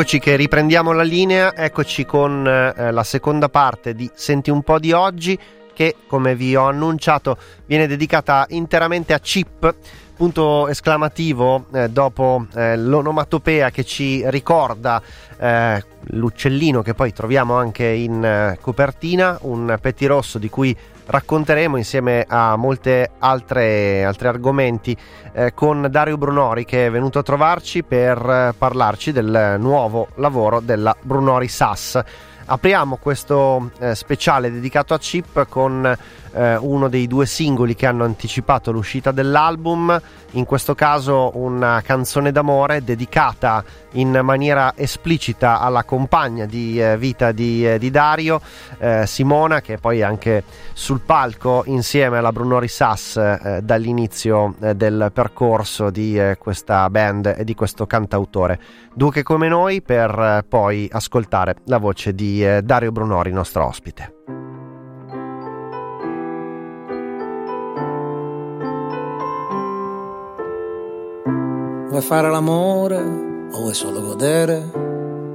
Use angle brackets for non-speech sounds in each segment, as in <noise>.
Eccoci che riprendiamo la linea, eccoci con eh, la seconda parte di Senti un po' di oggi che come vi ho annunciato viene dedicata interamente a Chip, punto esclamativo eh, dopo eh, l'onomatopea che ci ricorda eh, l'uccellino che poi troviamo anche in eh, copertina, un pettirosso di cui racconteremo insieme a altre altri argomenti eh, con Dario Brunori che è venuto a trovarci per eh, parlarci del nuovo lavoro della Brunori SAS. Apriamo questo eh, speciale dedicato a Chip con eh, uno dei due singoli che hanno anticipato l'uscita dell'album, in questo caso una canzone d'amore dedicata in maniera esplicita alla compagna di eh, vita di, eh, di Dario, eh, Simona, che è poi anche sul palco insieme alla Brunori Sass eh, dall'inizio del percorso di questa band e di questo cantautore. Duche come noi per poi ascoltare la voce di Dario Brunori, nostro ospite. Vuoi fare l'amore o vuoi solo godere?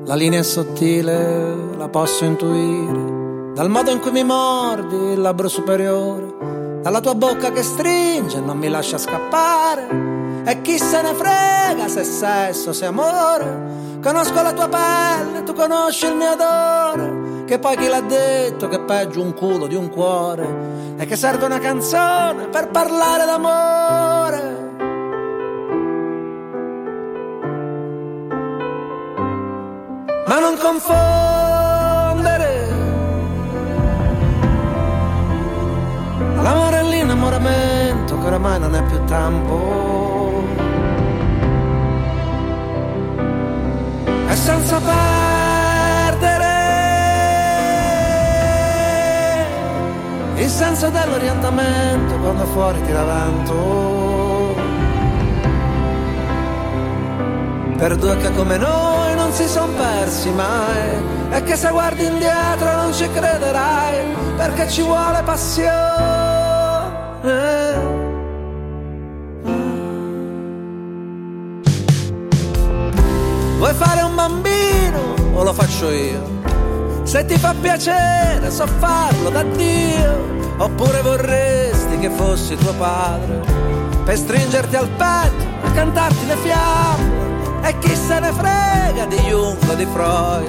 La linea è sottile, la posso intuire. Dal modo in cui mi mordi il labbro superiore, dalla tua bocca che stringe e non mi lascia scappare. E chi se ne frega se sesso, se amore. Conosco la tua pelle, tu conosci il mio odore. Che poi chi l'ha detto che peggio un culo di un cuore. E che serve una canzone per parlare d'amore. Ma non confondere. L'amore e l'innamoramento che oramai non è più tempo. E senza perdere il senso dell'orientamento quando fuori tira vento. Per due che come noi si son persi mai e che se guardi indietro non ci crederai perché ci vuole passione. Vuoi fare un bambino o lo faccio io? Se ti fa piacere so farlo da Dio oppure vorresti che fossi tuo padre per stringerti al petto e cantarti le fiamme e chi se ne frega di Jung o di Freud?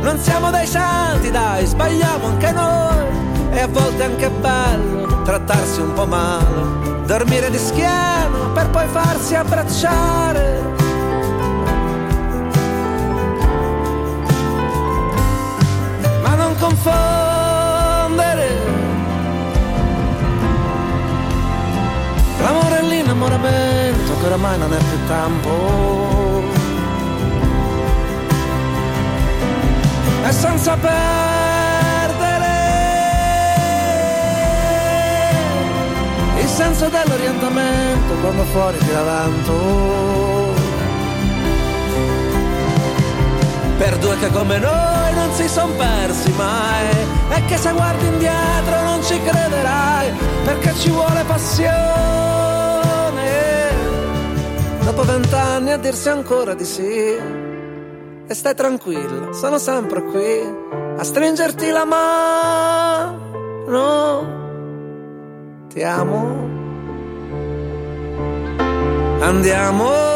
Non siamo dei santi, dai, sbagliamo anche noi. E a volte è anche bello trattarsi un po' male, dormire di schiena per poi farsi abbracciare. Ma non confondere l'amore e l'innamoramento che oramai non è più tempo e senza perdere il senso dell'orientamento quando fuori tira vento. Per due che come noi non si son persi mai e che se guardi indietro non ci crederai perché ci vuole passione. Dopo vent'anni a dirsi ancora di sì e stai tranquilla, sono sempre qui a stringerti la mano. Ti amo. Andiamo.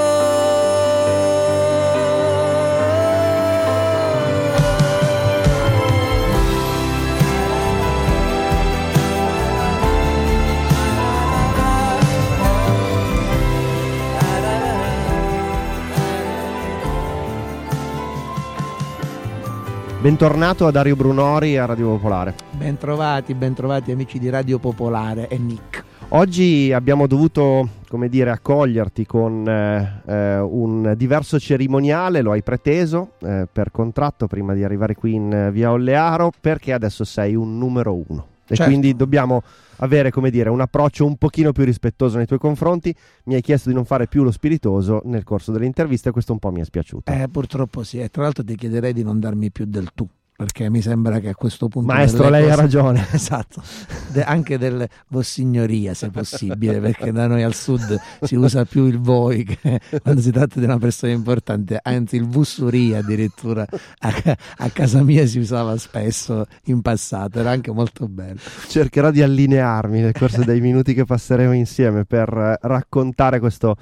Bentornato a Dario Brunori a Radio Popolare. Bentrovati, bentrovati amici di Radio Popolare e Nick. Oggi abbiamo dovuto, come dire, accoglierti con eh, eh, un diverso cerimoniale, lo hai preteso eh, per contratto prima di arrivare qui in eh, via Ollearo, perché adesso sei un numero uno. E Certo. quindi dobbiamo avere, come dire, un approccio un pochino più rispettoso nei tuoi confronti. Mi hai chiesto di non fare più lo spiritoso nel corso dell'intervista e questo un po' mi è spiaciuto. Eh, purtroppo sì. E tra l'altro ti chiederei di non darmi più del tu. Perché mi sembra che a questo punto. Maestro, lei ha cose- ragione. <laughs> Esatto, De- anche del vossignoria se possibile, <laughs> perché da noi al sud si usa più il voi che quando si tratta di una persona importante, anzi il vussuria addirittura a, a casa mia si usava spesso in passato, era anche molto bello. Cercherò di allinearmi nel corso dei <laughs> minuti che passeremo insieme per eh, raccontare questo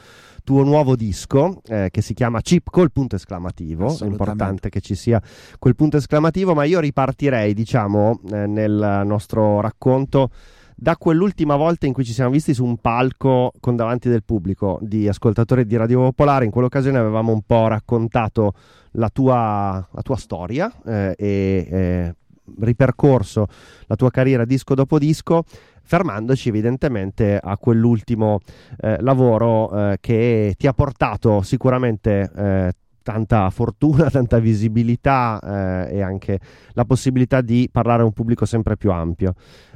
tuo nuovo disco eh, che si chiama Chip col punto esclamativo. È importante che ci sia quel punto esclamativo, ma io ripartirei, diciamo, eh, nel nostro racconto da quell'ultima volta in cui ci siamo visti su un palco con davanti del pubblico di ascoltatori di Radio Popolare. In quell'occasione avevamo un po' raccontato la tua, la tua storia eh, e eh, ripercorso la tua carriera disco dopo disco, fermandoci evidentemente a quell'ultimo eh, lavoro eh, che ti ha portato sicuramente eh, tanta fortuna, <laughs> tanta visibilità eh, e anche la possibilità di parlare a un pubblico sempre più ampio.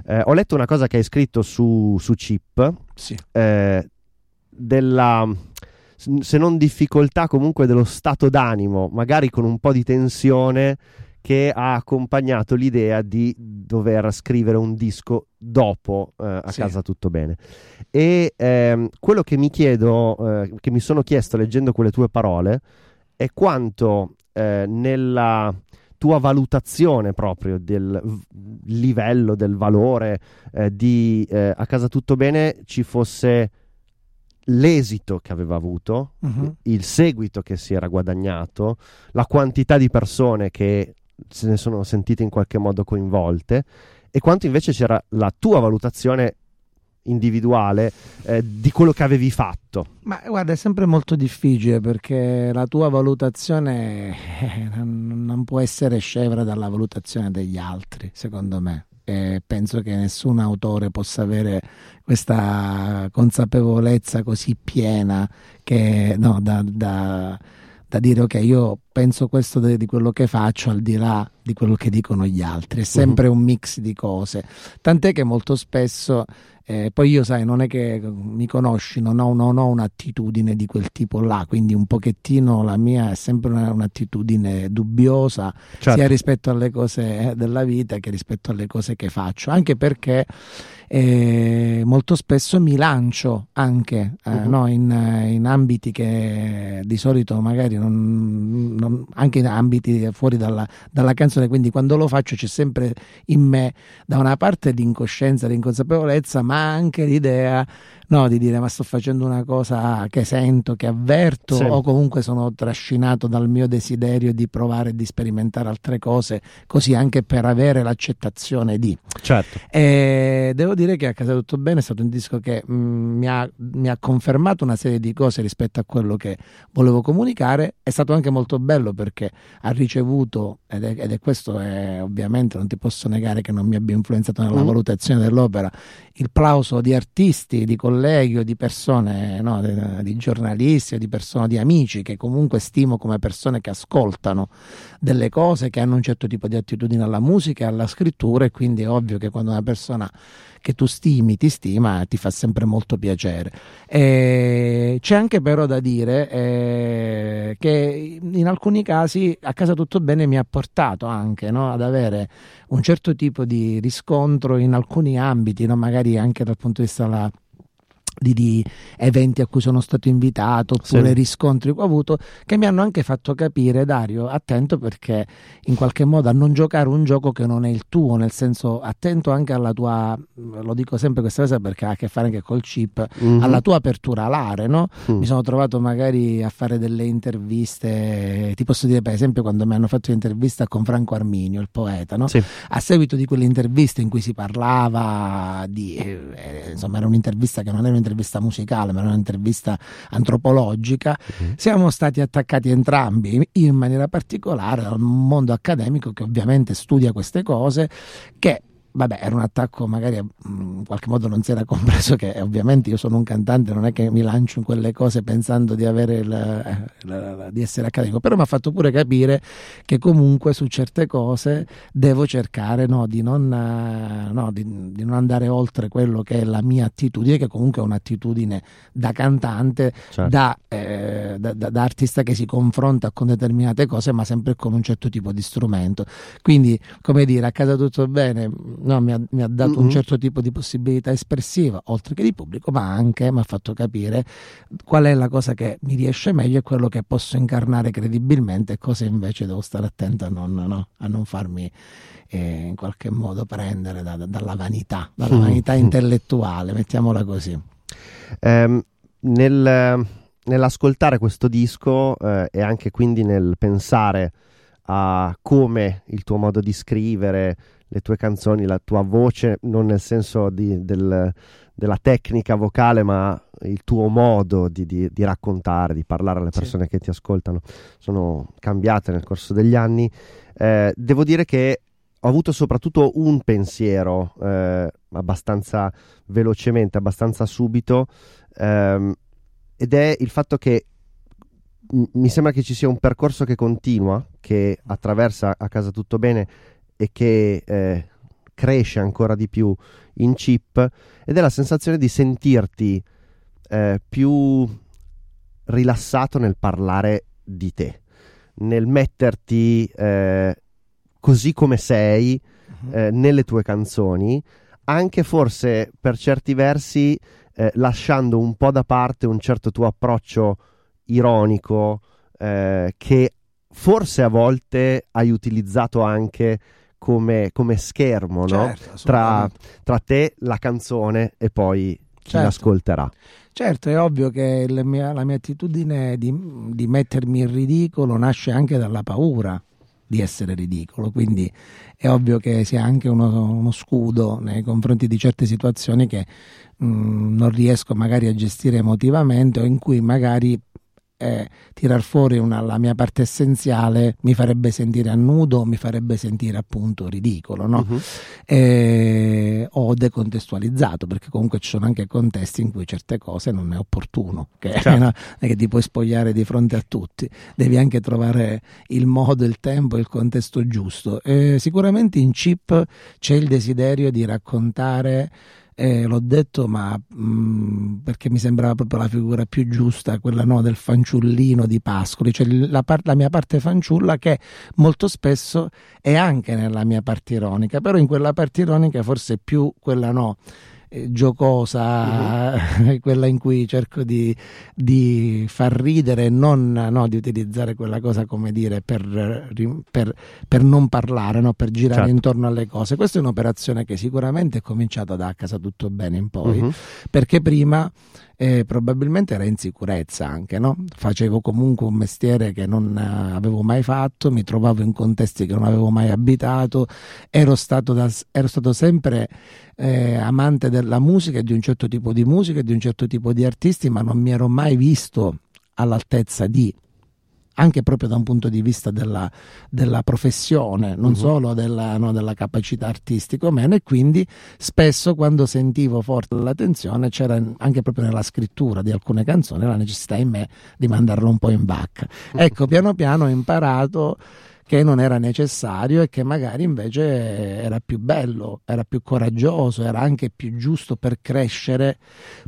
Eh, ho letto una cosa che hai scritto su, su Chip, Sì. eh, della se non difficoltà comunque dello stato d'animo, magari con un po' di tensione che ha accompagnato l'idea di dover scrivere un disco dopo eh, a Sì. casa tutto bene. E ehm, quello che mi chiedo, eh, che mi sono chiesto leggendo quelle tue parole, è quanto eh, nella tua valutazione proprio del livello, del valore eh, di eh, a casa tutto bene ci fosse l'esito che aveva avuto, Mhm. il seguito che si era guadagnato, la quantità di persone che se ne sono sentite in qualche modo coinvolte e quanto invece c'era la tua valutazione individuale eh, di quello che avevi fatto. Ma guarda, è sempre molto difficile perché la tua valutazione eh, non può essere scevra dalla valutazione degli altri, secondo me. E penso che nessun autore possa avere questa consapevolezza così piena che, no, da, da- da dire ok, io penso questo de- di quello che faccio al di là di quello che dicono gli altri. È sempre un mix di cose. Tant'è che molto spesso eh, poi io, sai, non è che mi conosci, non ho, non ho un'attitudine di quel tipo là, quindi un pochettino la mia è sempre una- un'attitudine dubbiosa, Certo. sia rispetto alle cose eh, della vita che rispetto alle cose che faccio, anche perché eh, molto spesso mi lancio anche eh, Mhm. no, in, eh, in ambiti che di solito magari non, non- anche in ambiti fuori dalla, dalla canzone, quindi quando lo faccio c'è sempre in me da una parte l'incoscienza, l'inconsapevolezza, ma anche l'idea no, di dire ma sto facendo una cosa che sento, che avverto Sì. o comunque sono trascinato dal mio desiderio di provare e di sperimentare altre cose, così anche per avere l'accettazione di. Certo. E devo dire che a casa tutto bene è stato un disco che mm, mi, ha, mi ha confermato una serie di cose rispetto a quello che volevo comunicare. È stato anche molto bello perché ha ricevuto, ed è, ed è questo è, ovviamente non ti posso negare che non mi abbia influenzato nella Mm. valutazione dell'opera, il plauso di artisti, di colleghi o di persone, no, di, di giornalisti o di persone, di amici che comunque stimo come persone che ascoltano delle cose, che hanno un certo tipo di attitudine alla musica e alla scrittura e quindi è ovvio che quando una persona che tu stimi ti stima ti fa sempre molto piacere. E c'è anche però da dire eh, che in alcuni casi a casa tutto bene mi ha portato anche no, ad avere un certo tipo di riscontro in alcuni ambiti, no, magari anche dal punto di vista della di, di eventi a cui sono stato invitato oppure Sì. riscontri che ho avuto che mi hanno anche fatto capire Dario attento perché in qualche modo a non giocare un gioco che non è il tuo nel senso attento anche alla tua lo dico sempre questa cosa perché ha a che fare anche col chip Mhm. alla tua apertura alare no? Mm. mi sono trovato magari a fare delle interviste ti posso dire per esempio quando mi hanno fatto l'intervista con Franco Arminio il poeta no? Sì. a seguito di quelle interviste in cui si parlava di eh, insomma era un'intervista che non era un'intervista musicale ma era un'intervista antropologica Mhm. siamo stati attaccati entrambi in maniera particolare da un mondo accademico che ovviamente studia queste cose che vabbè, era un attacco, magari mm, in qualche modo non si era compreso che ovviamente io sono un cantante, non è che mi lancio in quelle cose pensando di, avere la, eh, la, la, di essere accademico, però mi ha fatto pure capire che comunque su certe cose devo cercare no, di, non, no, di, di, non, andare oltre quello che è la mia attitudine, che comunque è un'attitudine da cantante, certo. da, eh, da, da, da artista che si confronta con determinate cose, ma sempre con un certo tipo di strumento. Quindi, come dire, a casa tutto bene no, mi, ha, mi, ha, dato mm-hmm. un certo tipo di possibilità espressiva, oltre che di pubblico, ma anche mi ha fatto capire qual è la cosa che mi riesce meglio e quello che posso incarnare credibilmente e cosa invece devo stare attento a non, no, a non farmi eh, in qualche modo prendere da, da, dalla vanità, dalla mm-hmm. vanità intellettuale, mettiamola così. Um, nel, nell'ascoltare questo disco eh, e anche quindi nel pensare a come il tuo modo di scrivere, le tue canzoni, la tua voce, non nel senso di, del, della tecnica vocale, ma il tuo modo di, di, di raccontare, di parlare alle persone sì. che ti ascoltano, sono cambiate nel corso degli anni. Eh, devo dire che ho avuto soprattutto un pensiero eh, abbastanza velocemente, abbastanza subito, ehm, ed è il fatto che mi sembra che ci sia un percorso che continua, che attraversa a casa tutto bene e che eh, cresce ancora di più in chip ed è la sensazione di sentirti eh, più rilassato nel parlare di te, nel metterti eh, così come sei uh-huh. nelle tue canzoni, anche forse per certi versi eh, lasciando un po' da parte un certo tuo approccio ironico eh, che forse a volte hai utilizzato anche come, come schermo certo, no? tra, tra, te, la canzone e poi chi certo. l'ascolterà. Certo, è ovvio che la mia, la mia attitudine di, di, mettermi in ridicolo nasce anche dalla paura di essere ridicolo, quindi è ovvio che sia anche uno, uno scudo nei confronti di certe situazioni che mh, mm, non riesco magari a gestire emotivamente o in cui magari eh, tirar fuori una, la mia parte essenziale mi farebbe sentire a nudo, mi farebbe sentire appunto ridicolo, no? uh-huh. eh, o decontestualizzato, perché comunque ci sono anche contesti in cui certe cose non è opportuno, che, certo. <laughs> no? è che ti puoi spogliare di fronte a tutti, devi anche trovare il modo, il tempo, il contesto giusto. Eh, sicuramente in chip c'è il desiderio di raccontare eh, l'ho detto ma mh, mm, perché mi sembrava proprio la figura più giusta, quella no, del fanciullino di Pascoli, cioè la, par- la, mia parte fanciulla che molto spesso è anche nella mia parte ironica, però in quella parte ironica forse è più quella no giocosa, uh-huh. <laughs> quella in cui cerco di, di far ridere e non no, di utilizzare quella cosa come dire per, per, per non parlare, no, per girare certo. intorno alle cose. Questa è un'operazione che sicuramente è cominciata da casa tutto bene in poi, uh-huh. perché prima eh, probabilmente era in sicurezza anche, no? facevo comunque un mestiere che non eh, avevo mai fatto, mi trovavo in contesti che non avevo mai abitato, ero stato, da, ero stato sempre eh, amante della musica e di un certo tipo di musica e di un certo tipo di artisti, ma non mi ero mai visto all'altezza di anche proprio da un punto di vista della, della professione, non uh-huh. solo della, no, della, capacità artistica o meno, e quindi spesso quando sentivo forte la tensione c'era anche proprio nella scrittura di alcune canzoni la necessità in me di mandarlo un po' in vacca. <laughs> Ecco, piano piano ho imparato che non era necessario e che magari invece era più bello, era più coraggioso, era anche più giusto per crescere,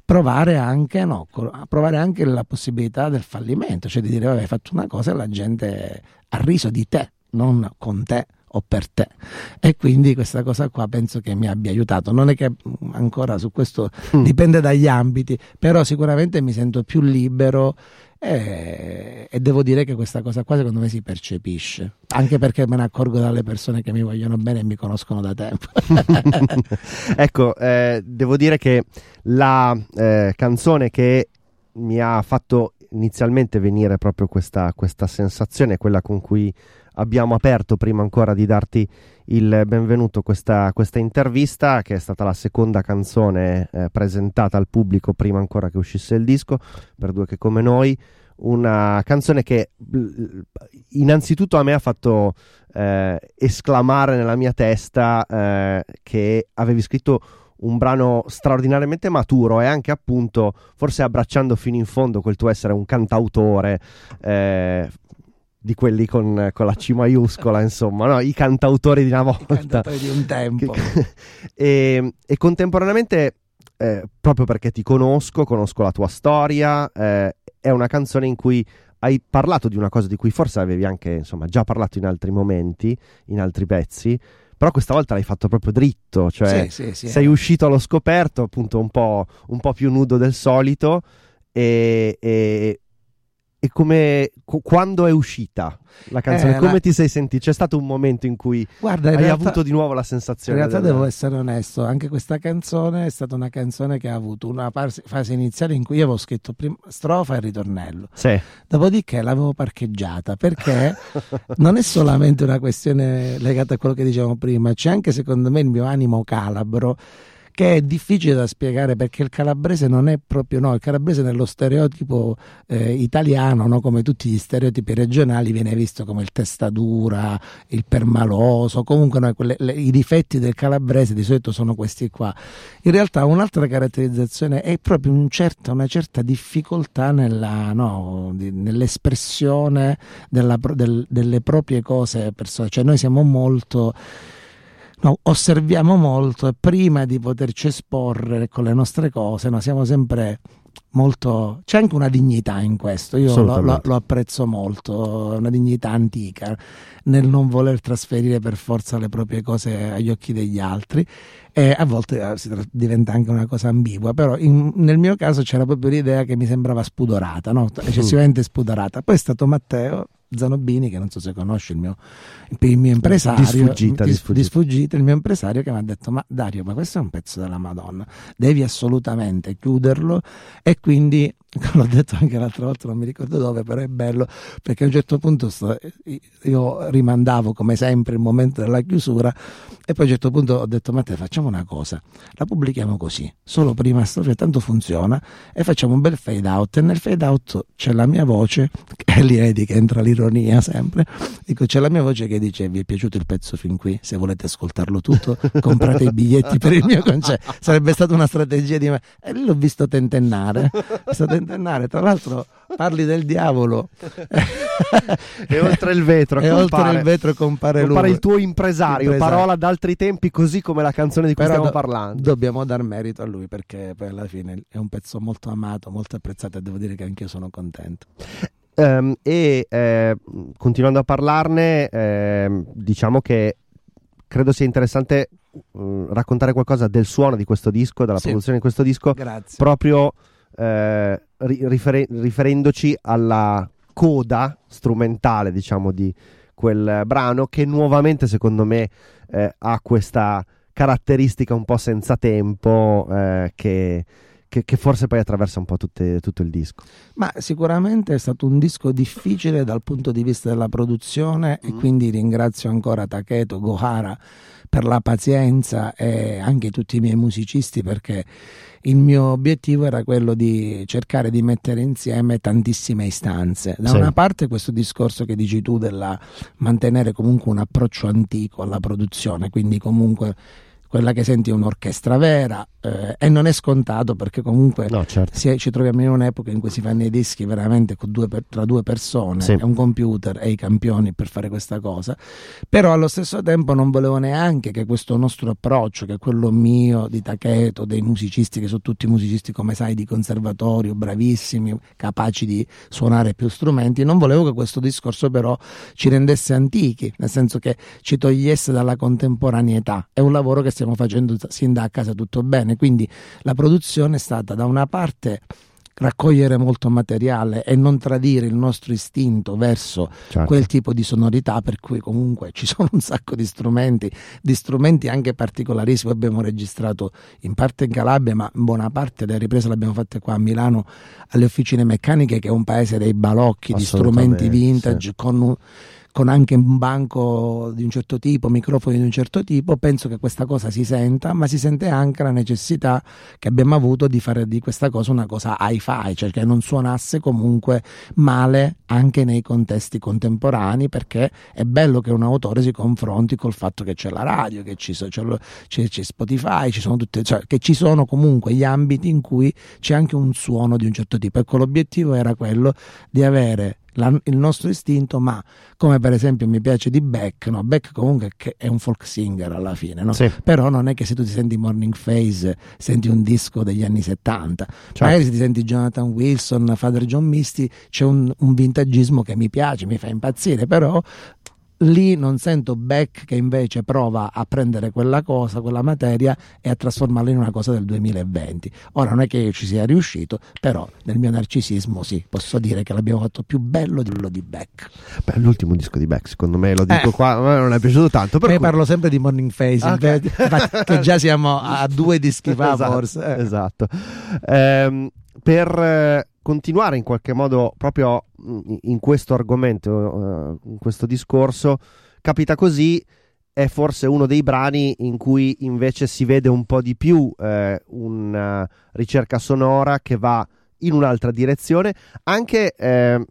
provare anche, no, provare anche la possibilità del fallimento, cioè di dire vabbè hai fatto una cosa e la gente ha riso di te, non con te o per te. E quindi questa cosa qua penso che mi abbia aiutato. Non è che ancora su questo mm. dipende dagli ambiti, però sicuramente mi sento più libero e, e, devo dire che questa cosa qua secondo me si percepisce, anche perché me ne accorgo dalle persone che mi vogliono bene e mi conoscono da tempo. <laughs> ecco, eh, devo dire che la eh, canzone che mi ha fatto inizialmente venire proprio questa, questa sensazione, quella con cui abbiamo aperto prima ancora di darti il benvenuto questa, questa intervista, che è stata la seconda canzone eh, presentata al pubblico prima ancora che uscisse il disco, per due che come noi, una canzone che innanzitutto a me ha fatto eh, esclamare nella mia testa eh, che avevi scritto un brano straordinariamente maturo e anche appunto forse abbracciando fino in fondo quel tuo essere un cantautore eh, di quelli con, con, la C maiuscola, insomma, no? i cantautori di una volta. I cantautori di un tempo. <laughs> e, e, contemporaneamente, eh, proprio perché ti conosco, conosco la tua storia, eh, è una canzone in cui hai parlato di una cosa di cui forse avevi anche insomma, già parlato in altri momenti, in altri pezzi, però questa volta l'hai fatto proprio dritto, cioè sì, sì, sì, sei eh. uscito allo scoperto, appunto un po', un po', più nudo del solito e, e, e come quando è uscita la canzone, eh, come la... ti sei sentito? C'è stato un momento in cui Guarda, in hai realtà, avuto di nuovo la sensazione? In realtà del... devo essere onesto, anche questa canzone è stata una canzone che ha avuto una fase iniziale in cui io avevo scritto prima strofa e ritornello. Sì. Dopodiché l'avevo parcheggiata perché non è solamente una questione legata a quello che dicevamo prima, c'è anche secondo me il mio animo calabro che è difficile da spiegare perché il calabrese non è proprio no, il calabrese nello stereotipo eh, italiano, no, come tutti gli stereotipi regionali, viene visto come il testadura, il permaloso, comunque no, quelle, le, i difetti del calabrese di solito sono questi qua. In realtà un'altra caratterizzazione è proprio un certo, una certa difficoltà nella, di, nell'espressione della, del, delle proprie cose personali, cioè noi siamo molto no, osserviamo molto e prima di poterci esporre con le nostre cose, no, siamo sempre molto c'è anche una dignità in questo io lo, lo, lo, apprezzo molto una dignità antica nel non voler trasferire per forza le proprie cose agli occhi degli altri e a volte eh, diventa anche una cosa ambigua però in, nel mio caso c'era proprio l'idea che mi sembrava spudorata no? eccessivamente spudorata poi è stato Matteo Zanobini, che non so se conosci il mio, il mio impresario, di sfuggita, di, sfuggita. di sfuggita, il mio impresario che mi ha detto ma Dario, ma questo è un pezzo della Madonna, devi assolutamente chiuderlo e quindi <laughs> l'ho detto anche l'altra volta, non mi ricordo dove, però è bello perché a un certo punto sto, io rimandavo come sempre il momento della chiusura e poi a un certo punto ho detto Matteo facciamo una cosa, la pubblichiamo così, solo prima storia, tanto funziona e facciamo un bel fade out. E nel fade out c'è la mia voce, e lì vedi che entra l'ironia sempre, dico c'è la mia voce che dice vi è piaciuto il pezzo fin qui, se volete ascoltarlo tutto comprate i biglietti per il mio concerto, sarebbe stata una strategia di me e lì l'ho visto tentennare, è stato tentennare. Tra l'altro parli del diavolo <laughs> e oltre il vetro <laughs> e compare, oltre il vetro compare, compare lui. il tuo impresario, impresario, parola d'altri tempi così come la canzone di cui Però stiamo do- parlando. Dobbiamo dar merito a lui perché poi alla fine è un pezzo molto amato, molto apprezzato e devo dire che anch'io sono contento. Um, e eh, continuando a parlarne, eh, diciamo che credo sia interessante uh, raccontare qualcosa del suono di questo disco, della sì. produzione di questo disco, Grazie. proprio eh, rifer- riferendoci alla coda strumentale, diciamo, di quel brano che nuovamente, secondo me, eh, ha questa caratteristica un po' senza tempo eh, che, che, che, forse poi attraversa un po' tutte, tutto il disco. Ma sicuramente è stato un disco difficile dal punto di vista della produzione mm. e quindi ringrazio ancora Taketo, Gohara per la pazienza e anche tutti i miei musicisti perché il mio obiettivo era quello di cercare di mettere insieme tantissime istanze. Da sì. una parte questo discorso che dici tu della mantenere comunque un approccio antico alla produzione, quindi comunque quella che senti è un'orchestra vera eh, e non è scontato perché comunque no, certo. è, ci troviamo in un'epoca in cui si fanno i dischi veramente due tra due persone sì. un computer e i campioni per fare questa cosa però allo stesso tempo non volevo neanche che questo nostro approccio che è quello mio di Tacheto dei musicisti che sono tutti musicisti come sai di conservatorio bravissimi capaci di suonare più strumenti non volevo che questo discorso però ci rendesse antichi nel senso che ci togliesse dalla contemporaneità è un lavoro che stiamo stiamo facendo sin da casa tutto bene. Quindi la produzione è stata da una parte raccogliere molto materiale e non tradire il nostro istinto verso certo. quel tipo di sonorità per cui comunque ci <laughs> sono un sacco di strumenti di strumenti anche particolarissimi abbiamo registrato in parte in Calabria ma in buona parte le riprese le abbiamo fatte qua a Milano alle officine meccaniche che è un paese dei balocchi di strumenti vintage sì. con con anche un banco di un certo tipo, microfoni di un certo tipo, penso che questa cosa si senta, ma si sente anche la necessità che abbiamo avuto di fare di questa cosa una cosa hi-fi, cioè che non suonasse comunque male anche nei contesti contemporanei, perché è bello che un autore si confronti col fatto che c'è la radio, che ci so, c'è, c'è, c'è, Spotify, ci sono tutte, cioè, che ci sono comunque gli ambiti in cui c'è anche un suono di un certo tipo. Ecco, l'obiettivo era quello di avere la, il nostro istinto, ma come per esempio mi piace di Beck, no? Beck comunque è un folk singer alla fine, no? sì. però non è che se tu ti senti Morning Phase senti un disco degli anni 70, certo. magari se ti senti Jonathan Wilson, Father John Misty, c'è un, un vintagismo che mi piace, mi fa impazzire, però lì non sento Beck che invece prova a prendere quella cosa, quella materia e a trasformarla in una cosa del 2020. Ora non è che io ci sia riuscito, però nel mio narcisismo sì, posso dire che l'abbiamo fatto più bello di quello di Beck. Beh, l'ultimo disco di Beck, secondo me, lo dico eh. qua, a me non è piaciuto tanto. Per cui... parlo sempre di Morning Face, okay. che già siamo a due dischi fa <laughs> esatto, forse. Eh. Esatto. Ehm, per eh, continuare in qualche modo proprio in questo argomento, eh, in questo discorso, capita così è forse uno dei brani in cui invece si vede un po' di più eh, una ricerca sonora che va in un'altra direzione, anche eh,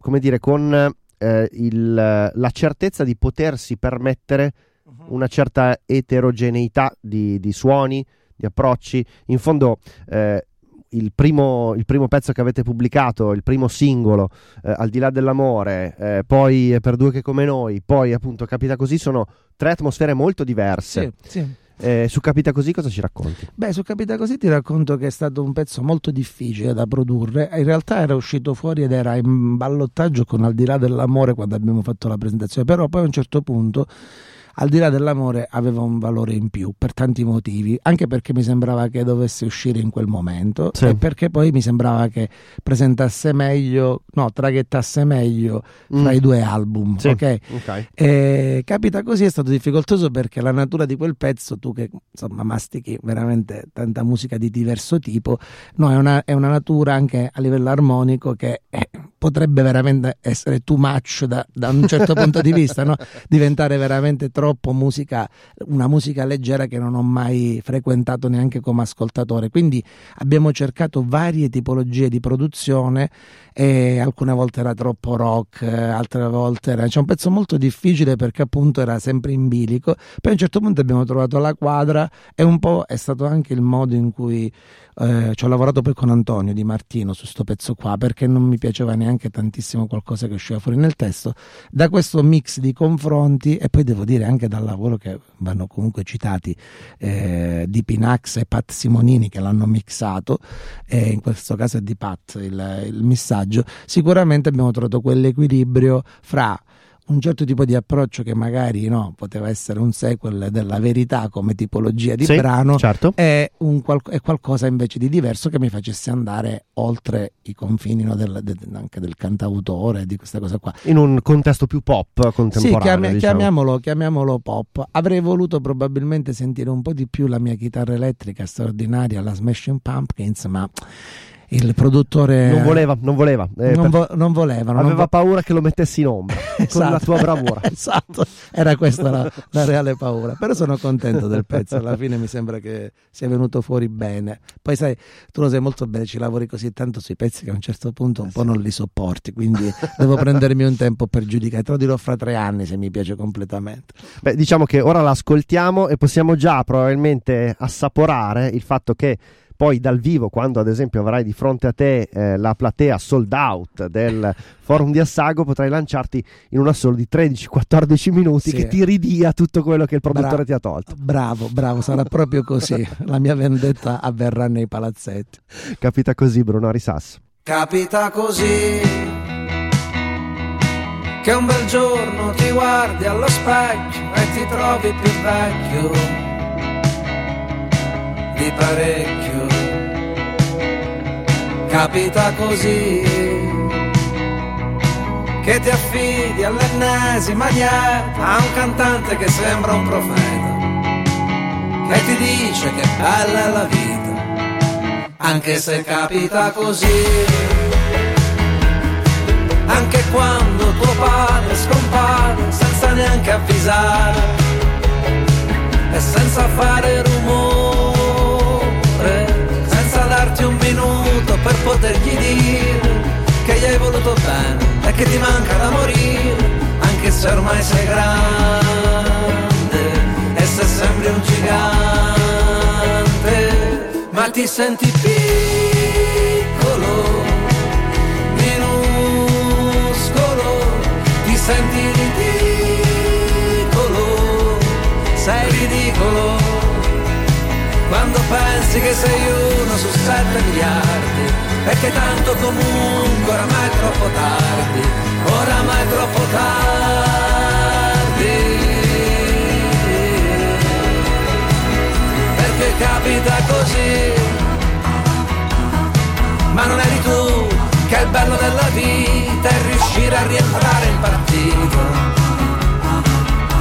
come dire con eh, il, la certezza di potersi permettere uh-huh. una certa eterogeneità di, di, suoni, di approcci. In fondo eh, il primo, il primo, pezzo che avete pubblicato, il primo singolo, eh, Al di là dell'amore, eh, poi Per due che come noi, poi appunto Capita così, sono tre atmosfere molto diverse. Sì, sì. Eh, su Capita Così cosa ci racconti? Beh, su Capita Così ti racconto che è stato un pezzo molto difficile da produrre. In realtà era uscito fuori ed era in ballottaggio con Al di là dell'amore quando abbiamo fatto la presentazione, però poi a un certo punto al di là dell'amore aveva un valore in più per tanti motivi, anche perché mi sembrava che dovesse uscire in quel momento sì. e perché poi mi sembrava che presentasse meglio, no, traghettasse meglio mm. fra i due album. Sì. Okay? Okay. E, capita così, è stato difficoltoso perché la natura di quel pezzo, tu che insomma mastichi veramente tanta musica di diverso tipo, no, è una, è una natura anche a livello armonico che è, potrebbe veramente essere too much da, da un certo punto di vista, no? diventare veramente troppo musica, una musica leggera che non ho mai frequentato neanche come ascoltatore. Quindi abbiamo cercato varie tipologie di produzione e alcune volte era troppo rock, altre volte era... C'è un pezzo molto difficile perché appunto era sempre in bilico. Poi a un certo punto abbiamo trovato la quadra e un po' è stato anche il modo in cui eh, ci ho lavorato poi con Antonio Di Martino su questo pezzo qua perché non mi piaceva neanche tantissimo qualcosa che usciva fuori nel testo. Da questo mix di confronti e poi devo dire anche dal lavoro che vanno comunque citati eh, di Pinax e Pat Simonini che l'hanno mixato, e in questo caso è di Pat il, il missaggio, sicuramente abbiamo trovato quell'equilibrio fra un certo tipo di approccio che magari no, poteva essere un sequel della verità come tipologia di sì, brano certo. è, un, è, qualcosa invece di diverso che mi facesse andare oltre i confini no, del, del, anche del cantautore di questa cosa qua in un contesto più pop contemporaneo sì, chiami, diciamo. chiamiamolo, chiamiamolo pop avrei voluto probabilmente sentire un po' di più la mia chitarra elettrica straordinaria la Smashing Pumpkins ma il produttore non voleva, non voleva, eh, non, vo- non voleva aveva non vo- paura che lo mettessi in ombra esatto. <laughs> con la tua bravura <laughs> esatto, era questa la, la, reale paura però sono contento del pezzo alla <laughs> fine mi sembra che sia venuto fuori bene poi sai, tu lo sai molto bene ci lavori così tanto sui pezzi che a un certo punto un eh po' sì. non li sopporti quindi devo prendermi un tempo per giudicare te lo dirò fra tre anni se mi piace completamente beh diciamo che ora l'ascoltiamo e possiamo già probabilmente assaporare il fatto che poi dal vivo, quando ad esempio avrai di fronte a te eh, la platea sold out del <laughs> forum di Assago, potrai lanciarti in una solo di 13-14 minuti sì. che ti ridia tutto quello che il produttore Bra- ti ha tolto. Bravo, bravo, sarà <laughs> proprio così. la mia vendetta avverrà nei palazzetti. Capita così, Bruno Arisasso. Capita così che un bel giorno ti guardi allo specchio e ti trovi più vecchio di parecchio. Capita così che ti affidi all'ennesima dieta a un cantante che sembra un profeta, che ti dice che bella è la vita, anche se capita così. anche quando tuo padre scompare senza neanche avvisare e senza fare rumore, che gli hai voluto bene e che ti manca da morire, anche se ormai sei grande e se sembri un gigante, ma ti senti piccolo senti ridicolo, sei ridicolo, quando pensi che sei uno su sette miliardi e che tanto comunque oramai è troppo tardi, oramai è troppo tardi. Perché capita così, ma non eri tu che il bello della vita è riuscire a rientrare in partita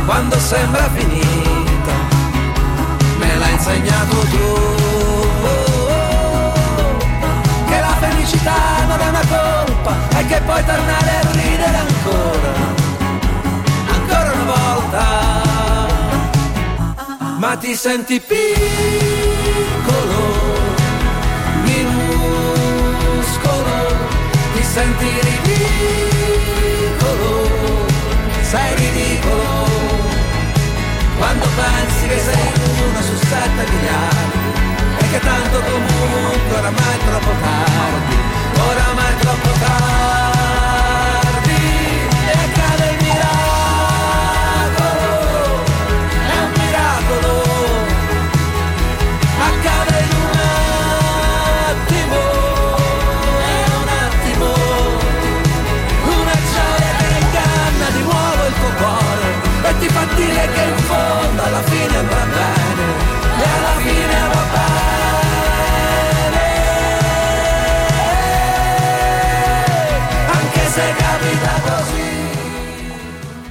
quando sembra finita me l'ha insegnato tu non è una colpa e che puoi tornare a ridere ancora. Ancora una volta. Ma ti senti piccolo senti ridicolo, sei ridicolo, quando pensi che sei uno su sette miliardi, che tanto comunque oramai è troppo tardi, oramai è troppo tardi, e accade il miracolo, è un miracolo, accade in un attimo. e ti fa dire che in fondo alla fine va bene e alla fine va bene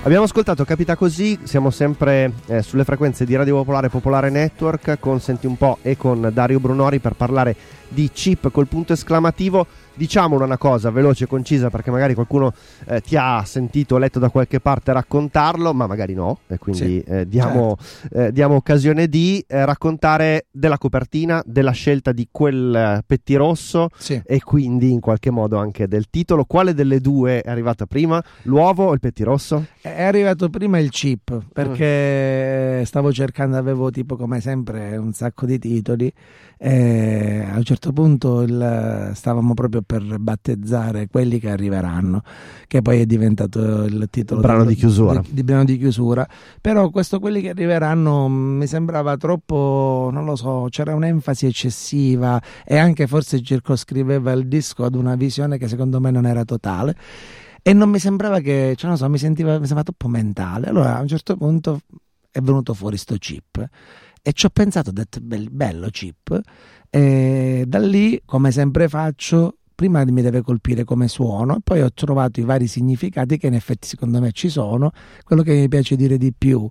Abbiamo ascoltato Capita Così, siamo sempre eh, sulle frequenze di Radio Popolare Popolare Network con Senti un po' e con Dario Brunori per parlare di chip col punto esclamativo diciamo una cosa veloce e concisa perché magari qualcuno eh, ti ha sentito o letto da qualche parte raccontarlo, ma magari no, e quindi sì, eh, diamo, certo. eh, diamo, occasione di eh, raccontare della copertina, della scelta di quel eh, pettirosso sì. e quindi in qualche modo anche del titolo. Quale delle due è arrivata prima? L'uovo o il pettirosso? È arrivato prima il chip perché mm. stavo cercando, avevo tipo come sempre un sacco di titoli e a un certo punto il, stavamo proprio per battezzare quelli che arriveranno, che poi è diventato il titolo il brano di, di chiusura. Di, di, brano di chiusura. Però questo quelli che arriveranno mi sembrava troppo, non lo so, c'era un'enfasi eccessiva e anche forse circoscriveva il disco ad una visione che secondo me non era totale. E non mi sembrava che, cioè non so, mi, sentiva, mi sembrava troppo mentale. Allora a un certo punto è venuto fuori sto chip e ci ho pensato, ho detto bello chip e da lì come sempre faccio prima mi deve colpire come suono, poi ho trovato i vari significati che in effetti secondo me ci sono. Quello che mi piace dire di più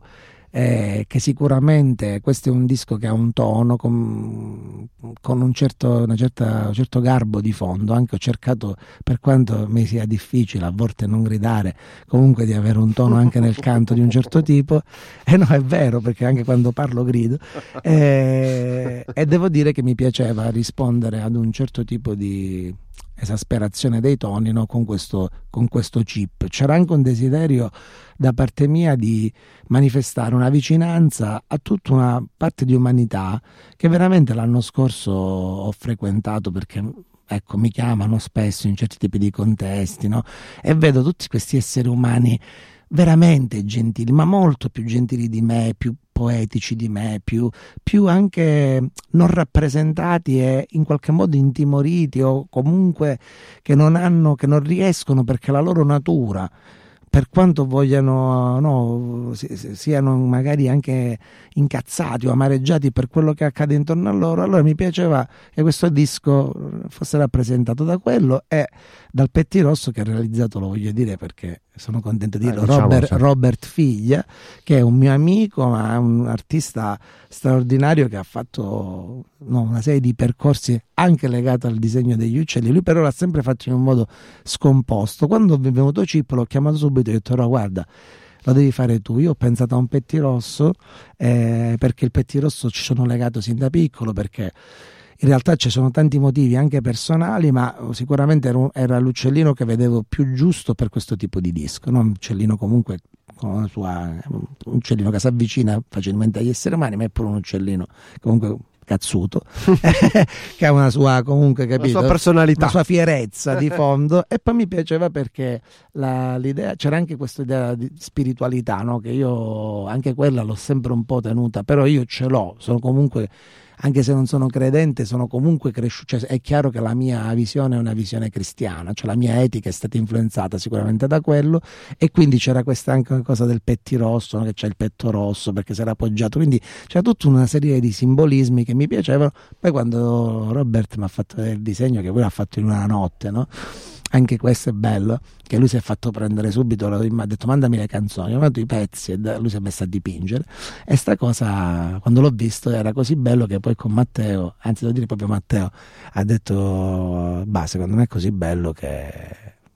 è che sicuramente questo è un disco che ha un tono con, con un, certo, certa, un, certo, garbo di fondo. Anche ho cercato, per quanto mi sia difficile a volte non gridare, comunque di avere un tono anche nel canto di un certo tipo. <laughs> E no, è vero, perché anche quando parlo grido. E, e devo dire che mi piaceva rispondere ad un certo tipo di esasperazione dei toni no? con, questo, con questo chip. C'era anche un desiderio da parte mia di manifestare una vicinanza a tutta una parte di umanità che veramente l'anno scorso ho frequentato perché ecco, mi chiamano spesso in certi tipi di contesti no? e vedo tutti questi esseri umani veramente gentili, ma molto più gentili di me, più poetici di me, più, più, anche non rappresentati e in qualche modo intimoriti o comunque che non hanno, che non riescono perché la loro natura per quanto vogliano, no, siano magari anche incazzati o amareggiati per quello che accade intorno a loro, allora mi piaceva che questo disco fosse rappresentato da quello e dal Petti Rosso che ha realizzato, lo voglio dire perché sono contento di dirlo, eh, diciamo, Robert, certo. Robert, Figlia, che è un mio amico, ma è un artista straordinario che ha fatto no, una serie di percorsi anche legati al disegno degli uccelli. Lui però l'ha sempre fatto in un modo scomposto. Quando è venuto Chip l'ho chiamato subito e ho detto, guarda, lo devi fare tu. Io ho pensato a un pettirosso eh, perché il pettirosso ci sono legato sin da piccolo perché in realtà ci sono tanti motivi anche personali, ma sicuramente era, era l'uccellino che vedevo più giusto per questo tipo di disco, no? un uccellino comunque con la sua, un uccellino che si avvicina facilmente agli esseri umani, ma è pure un uccellino comunque cazzuto <laughs> <laughs> che ha una sua comunque capito, una sua personalità una sua fierezza di <laughs> fondo e poi mi piaceva perché la, l'idea c'era anche questa idea di spiritualità no? che io anche quella l'ho sempre un po' tenuta però io ce l'ho sono comunque anche se non sono credente, sono comunque cresciuto, cioè, è chiaro che la mia visione è una visione cristiana, cioè la mia etica è stata influenzata sicuramente da quello e quindi c'era questa anche cosa del pettirosso, no? che c'è il petto rosso perché si era appoggiato, quindi c'era tutta una serie di simbolismi che mi piacevano, poi quando Robert mi ha fatto il disegno che poi l'ha fatto in una notte, no? Anche questo è bello, che lui si è fatto prendere subito, mi ha detto mandami le canzoni, ha mandato i pezzi e lui si è messo a dipingere. E sta cosa quando l'ho visto era così bello che poi con Matteo, anzi devo dire proprio Matteo, ha detto bah secondo me è così bello che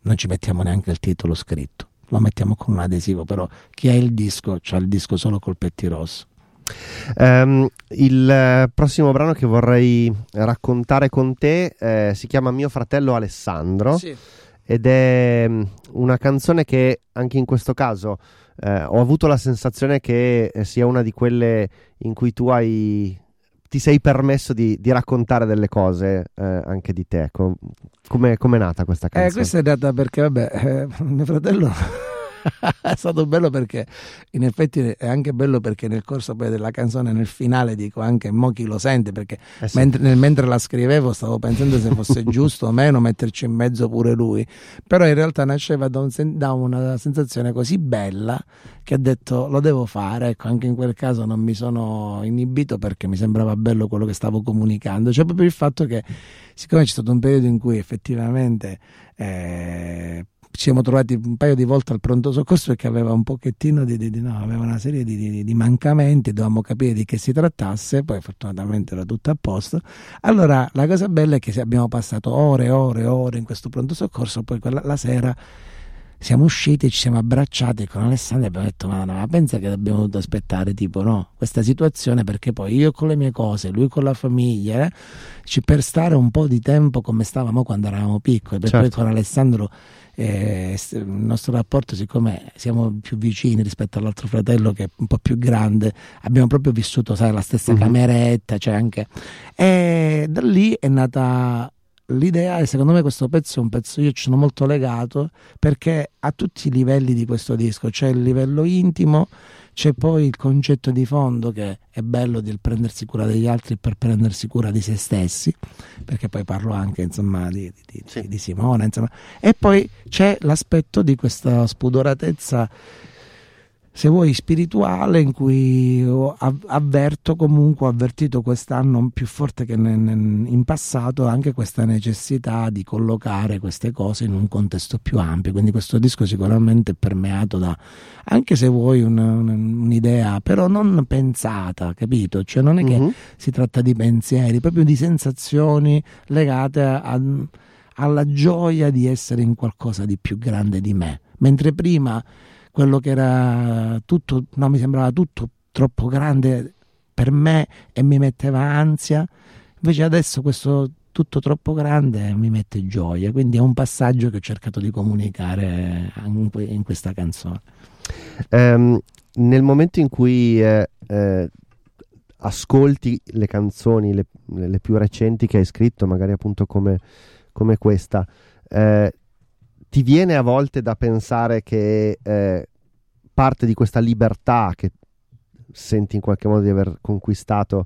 non ci mettiamo neanche il titolo scritto, lo mettiamo con un adesivo, però chi ha il disco c'ha il disco solo col petti rosso. Um, il uh, prossimo brano che vorrei raccontare con te uh, si chiama Mio fratello Alessandro sì. ed è um, una canzone che anche in questo caso uh, ho avuto la sensazione che sia una di quelle in cui tu hai ti sei permesso di, di raccontare delle cose anche di te. come è nata questa canzone? questa è nata perché, vabbè, mio fratello <laughs> è stato bello perché in effetti è anche bello perché nel corso della canzone nel finale dico anche mo chi lo sente? Perché eh sì. mentre, mentre, la scrivevo stavo pensando se fosse <laughs> giusto o meno metterci in mezzo pure lui. Però in realtà nasceva da, un, da una sensazione così bella che ho detto lo devo fare ecco anche in quel caso non mi sono inibito perché mi sembrava bello quello che stavo comunicando. Cioè proprio il fatto che siccome c'è stato un periodo in cui effettivamente eh, ci siamo trovati un paio di volte al pronto soccorso perché aveva un pochettino di, di, di no, aveva una serie di, di, mancamenti, dovevamo capire di che si trattasse, poi fortunatamente era tutto a posto. Allora la cosa bella è che abbiamo passato ore e ore e ore in questo pronto soccorso, poi quella, la sera siamo usciti, ci siamo abbracciati con Alessandro e abbiamo detto ma, no, ma pensa che abbiamo dovuto aspettare tipo no, questa situazione perché poi io con le mie cose, lui con la famiglia, eh, per stare un po' di tempo come stavamo quando eravamo piccoli, perché certo. poi con Alessandro eh, il nostro rapporto, siccome siamo più vicini rispetto all'altro fratello che è un po' più grande, abbiamo proprio vissuto sai, la stessa uh-huh. cameretta, cioè anche... e da lì è nata l'idea e secondo me questo pezzo è un pezzo io ci sono molto legato perché a tutti i livelli di questo disco c'è il livello intimo c'è poi il concetto di fondo che è bello del prendersi cura degli altri per prendersi cura di se stessi, perché poi parlo anche insomma, di, di, sì. di Simone, insomma. e poi c'è l'aspetto di questa spudoratezza se vuoi spirituale in cui avverto comunque ho avvertito quest'anno più forte che in passato anche questa necessità di collocare queste cose in un contesto più ampio. Quindi questo disco sicuramente è permeato da anche se vuoi un, un'idea però non pensata capito? Cioè non è che uh-huh. si tratta di pensieri proprio di sensazioni legate a, alla gioia di essere in qualcosa di più grande di me. Mentre prima quello che era tutto, no, mi sembrava tutto troppo grande per me e mi metteva ansia, invece adesso questo tutto troppo grande mi mette gioia, quindi è un passaggio che ho cercato di comunicare in questa canzone. Um, nel momento in cui eh, eh, ascolti le canzoni, le, le, più recenti che hai scritto, magari appunto come, come questa, eh, ti viene a volte da pensare che eh, parte di questa libertà che senti in qualche modo di aver conquistato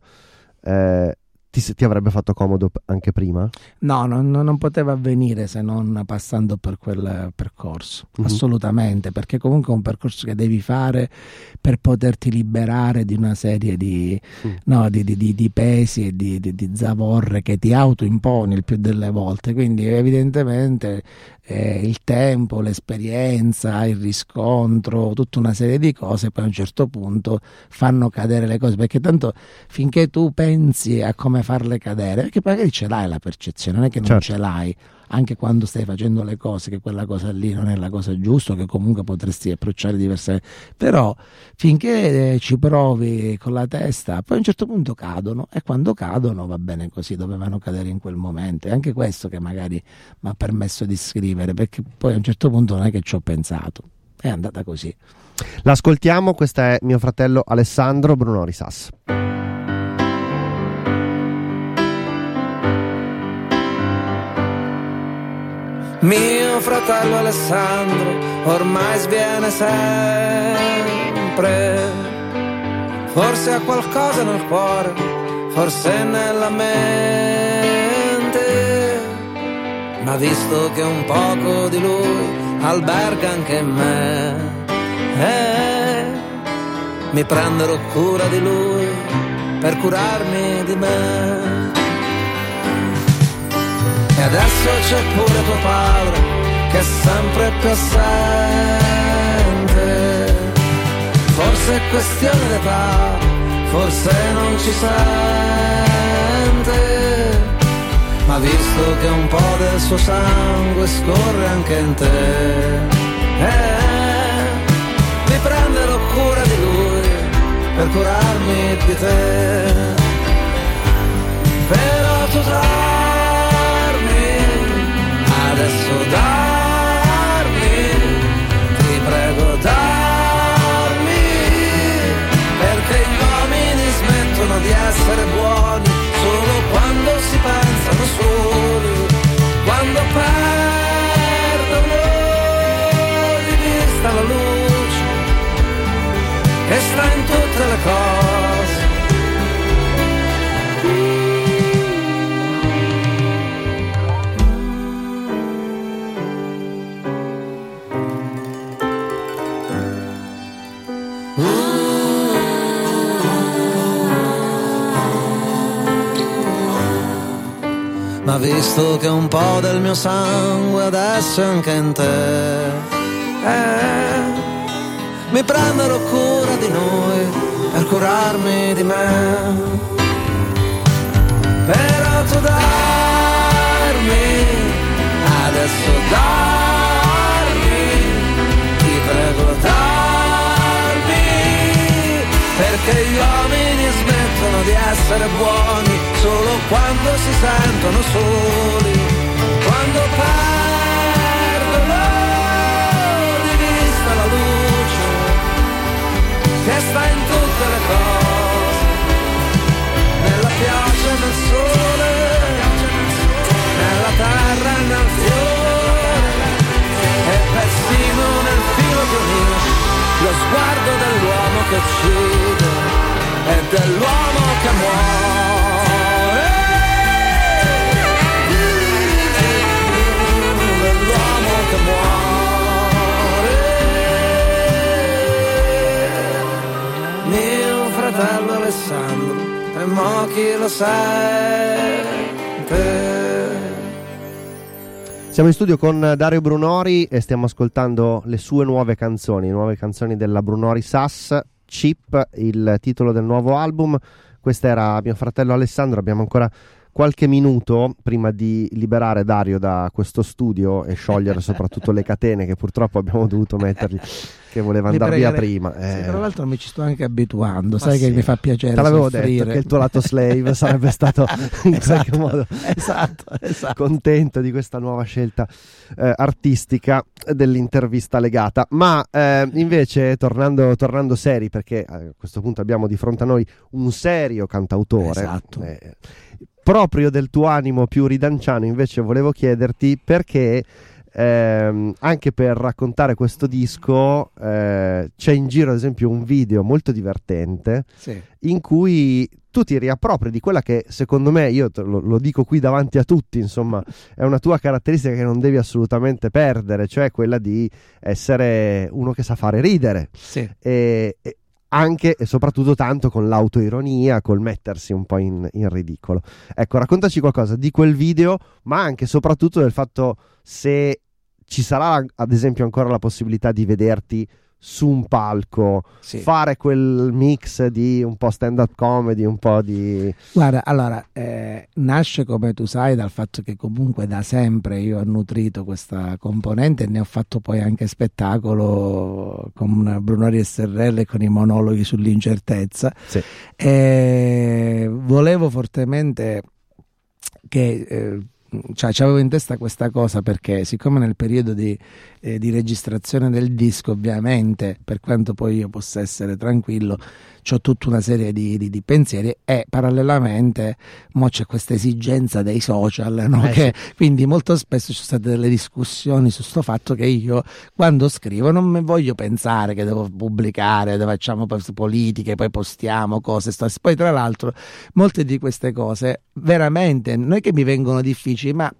eh, ti, ti, avrebbe fatto comodo anche prima? No, non, non, poteva avvenire se non passando per quel percorso, mm-hmm. assolutamente, perché comunque è un percorso che devi fare per poterti liberare di una serie di, mm. no, di, di, di pesi e di, zavorre che ti autoimponi il più delle volte, quindi evidentemente eh, il tempo, l'esperienza, il riscontro, tutta una serie di cose poi a un certo punto fanno cadere le cose, perché tanto finché tu pensi a come farle cadere, perché magari ce l'hai la percezione, non è che non certo. ce l'hai, anche quando stai facendo le cose, che quella cosa lì non è la cosa giusta, che comunque potresti approcciare diversamente, però finché eh, ci provi con la testa, poi a un certo punto cadono e quando cadono va bene così, dovevano cadere in quel momento. È anche questo che magari mi ha permesso di scrivere, perché poi a un certo punto non è che ci ho pensato, è andata così. L'ascoltiamo, questo è mio fratello Alessandro Bruno Risas. Mio fratello Alessandro ormai sviene sempre. Forse ha qualcosa nel cuore, forse nella mente. Ma visto che un poco di lui alberga anche me, eh, mi prenderò cura di lui per curarmi di me. E adesso c'è pure tuo padre che è sempre più assente. Forse è questione d'età, forse non ci sente. Ma visto che un po' del suo sangue scorre anche in te, eh, mi prenderò cura di lui per curarmi di te. Però tu sai adesso darmi, ti prego darmi, perché gli uomini smettono di essere buoni solo quando si pensano soli, quando perdono di vista la luce che sta in tutte le cose visto che un po' del mio sangue adesso è anche in te, eh, mi prenderò cura di noi per curarmi di me. Però tu darmi, adesso darmi, ti prego darmi, perché gli uomini smettono di essere buoni solo quando si sentono soli, quando perdono di vista la luce che sta in tutte le cose, nella pioggia nel sole, nella terra nel fiore, e persino nel filo di unisce lo sguardo dell'uomo che uccide e dell'uomo che muore. che muore. Mio fratello Alessandro, e mo chi lo sente. Siamo in studio con Dario Brunori e stiamo ascoltando le sue nuove canzoni, nuove canzoni della Brunori Sass, Chip, il titolo del nuovo album. Questo era mio fratello Alessandro, abbiamo ancora qualche minuto prima di liberare Dario da questo studio e sciogliere <laughs> soprattutto le catene che purtroppo abbiamo dovuto mettergli che voleva andare via prima eh. sì, tra l'altro mi ci sto anche abituando Ma sai sì. che mi fa piacere te l'avevo soffrire. detto che il tuo lato <laughs> slave sarebbe stato in esatto, qualche modo esatto, esatto. contento di questa nuova scelta eh, artistica dell'intervista legata ma eh, invece tornando, tornando, seri perché a questo punto abbiamo di fronte a noi un serio cantautore esatto eh, proprio del tuo animo più ridanciano, invece volevo chiederti perché ehm, anche per raccontare questo disco eh, c'è in giro ad esempio un video molto divertente sì. in cui tu ti riappropri di quella che secondo me, io lo, lo, dico qui davanti a tutti, insomma, è una tua caratteristica che non devi assolutamente perdere, cioè quella di essere uno che sa fare ridere. Sì. E, e anche e soprattutto tanto con l'autoironia, col mettersi un po' in, in, ridicolo. Ecco, raccontaci qualcosa di quel video, ma anche e soprattutto del fatto se ci sarà ad esempio ancora la possibilità di vederti su un palco, sì. fare quel mix di un po' stand up comedy, un po' di... Guarda, allora, eh, nasce come tu sai dal fatto che comunque da sempre io ho nutrito questa componente e ne ho fatto poi anche spettacolo con Bruno Riesterrelle e con i monologhi sull'incertezza. Sì. E volevo fortemente che... Eh, cioè, avevo in testa questa cosa perché siccome nel periodo di, eh, di registrazione del disco ovviamente per quanto poi io possa essere tranquillo ho tutta una serie di, di, di, pensieri e parallelamente mo c'è questa esigenza dei social, no? eh, che, sì. quindi molto spesso ci sono state delle discussioni su questo fatto che io quando scrivo non mi voglio pensare che devo pubblicare, facciamo politiche, poi postiamo cose, poi tra l'altro molte di queste cose veramente non è che mi vengono difficili, ma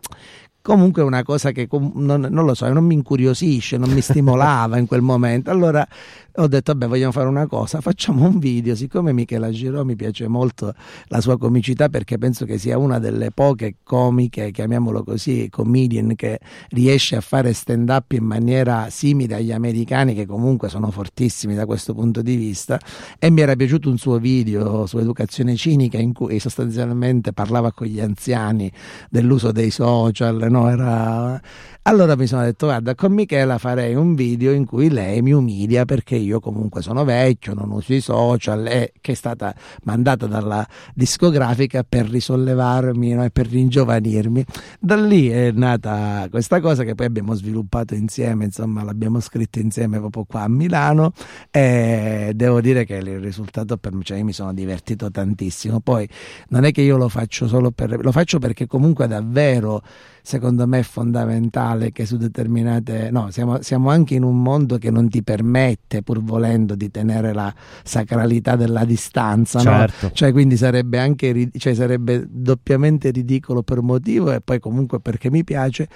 comunque è una cosa che non, non, lo so, non mi incuriosisce, non mi stimolava in quel momento. Allora ho detto, vabbè, vogliamo fare una cosa, facciamo un video. Siccome Michela Giro mi piace molto la sua comicità perché penso che sia una delle poche comiche, chiamiamolo così, comedian che riesce a fare stand up in maniera simile agli americani che comunque sono fortissimi da questo punto di vista e mi era piaciuto un suo video su educazione cinica in cui sostanzialmente parlava con gli anziani dell'uso dei social, no? Era... Allora mi sono detto, guarda, con Michela farei un video in cui lei mi umilia perché io comunque sono vecchio, non uso i social e che è stata mandata dalla discografica per risollevarmi no? e per ringiovanirmi. Da lì è nata questa cosa che poi abbiamo sviluppato insieme, insomma l'abbiamo scritto insieme proprio qua a Milano e devo dire che il risultato per me, cioè mi sono divertito tantissimo. Poi non è che io lo faccio solo per... lo faccio perché comunque davvero secondo me è fondamentale che su determinate... No, siamo, siamo anche in un mondo che non ti permette, pur volendo, di tenere la sacralità della distanza, certo. no? Cioè, quindi sarebbe anche cioè, sarebbe doppiamente ridicolo per motivo e poi comunque perché mi piace.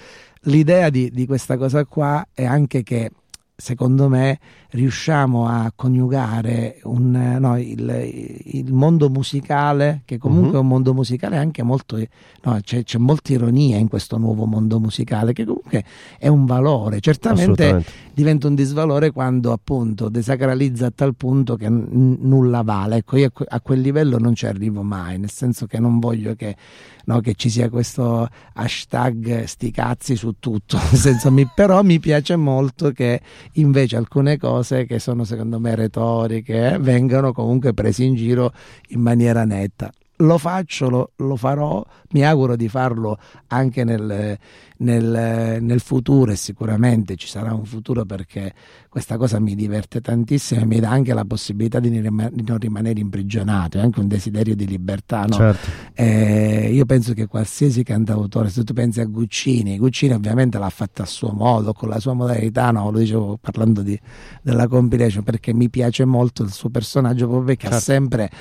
L'idea di, di questa cosa qua è anche che secondo me riusciamo a coniugare un, no, il, il, mondo musicale che comunque uh-huh. è un mondo musicale anche molto no, c'è, c'è, molta ironia in questo nuovo mondo musicale che comunque è un valore. Certamente diventa un disvalore quando appunto desacralizza a tal punto che n- nulla vale. Ecco io a quel livello non ci arrivo mai nel senso che non voglio che, no, che ci sia questo hashtag sti cazzi su tutto <laughs> mi, però mi piace molto che invece alcune cose che sono secondo me retoriche eh, vengano comunque prese in giro in maniera netta lo faccio, lo, lo, farò, mi auguro di farlo anche nel, nel, nel, futuro e sicuramente ci sarà un futuro perché questa cosa mi diverte tantissimo e mi dà anche la possibilità di, rim- di non rimanere imprigionato, è anche un desiderio di libertà. No? Certo. Eh, io penso che qualsiasi cantautore, se tu pensi a Guccini, Guccini ovviamente l'ha fatta a suo modo, con la sua modalità, no? lo dicevo parlando di, della compilation perché mi piace molto il suo personaggio proprio perché certo. ha sempre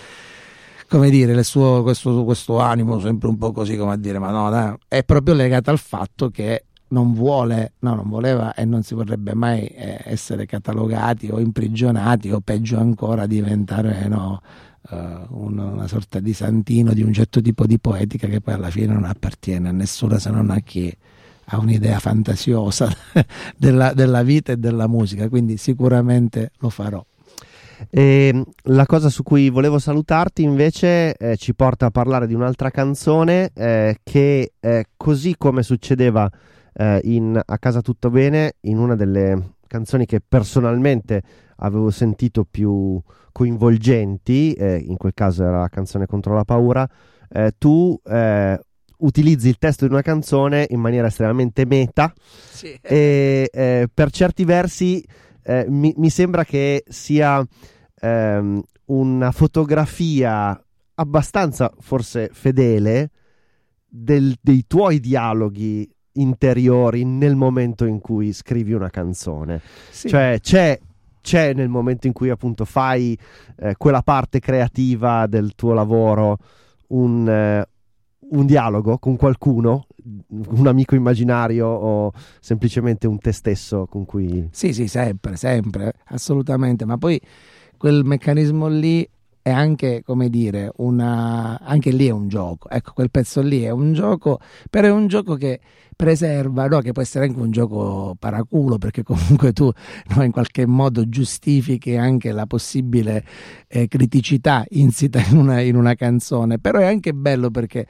come dire, suo, questo, questo, animo sempre un po' così come a dire, ma no, dai, è proprio legato al fatto che non vuole, no, non voleva e non si vorrebbe mai eh, essere catalogati o imprigionati o peggio ancora diventare no, uh, un, una sorta di santino di un certo tipo di poetica che poi alla fine non appartiene a nessuno se non a chi ha un'idea fantasiosa <laughs> della, della vita e della musica, quindi sicuramente lo farò. E ehm, la cosa su cui volevo salutarti invece eh, ci porta a parlare di un'altra canzone eh, che eh, così come succedeva eh, in A casa tutto bene, in una delle canzoni che personalmente avevo sentito più coinvolgenti, eh, in quel caso era la canzone contro la paura, eh, tu utilizzi il testo di una canzone in maniera estremamente meta sì. e per certi versi eh, mi, mi, sembra che sia ehm, una fotografia abbastanza forse fedele del, dei tuoi dialoghi interiori nel momento in cui scrivi una canzone. Sì. Cioè c'è c'è nel momento in cui appunto fai eh, quella parte creativa del tuo lavoro un, eh, un dialogo con qualcuno, un amico immaginario o semplicemente un te stesso con cui... Sì, sì, sempre, sempre, assolutamente, ma poi quel meccanismo lì è anche, come dire, una... anche lì è un gioco, ecco, quel pezzo lì è un gioco, però è un gioco che preserva, no? che può essere anche un gioco paraculo, perché comunque tu no, in qualche modo giustifichi anche la possibile eh, criticità insita in una, in una canzone, però è anche bello perché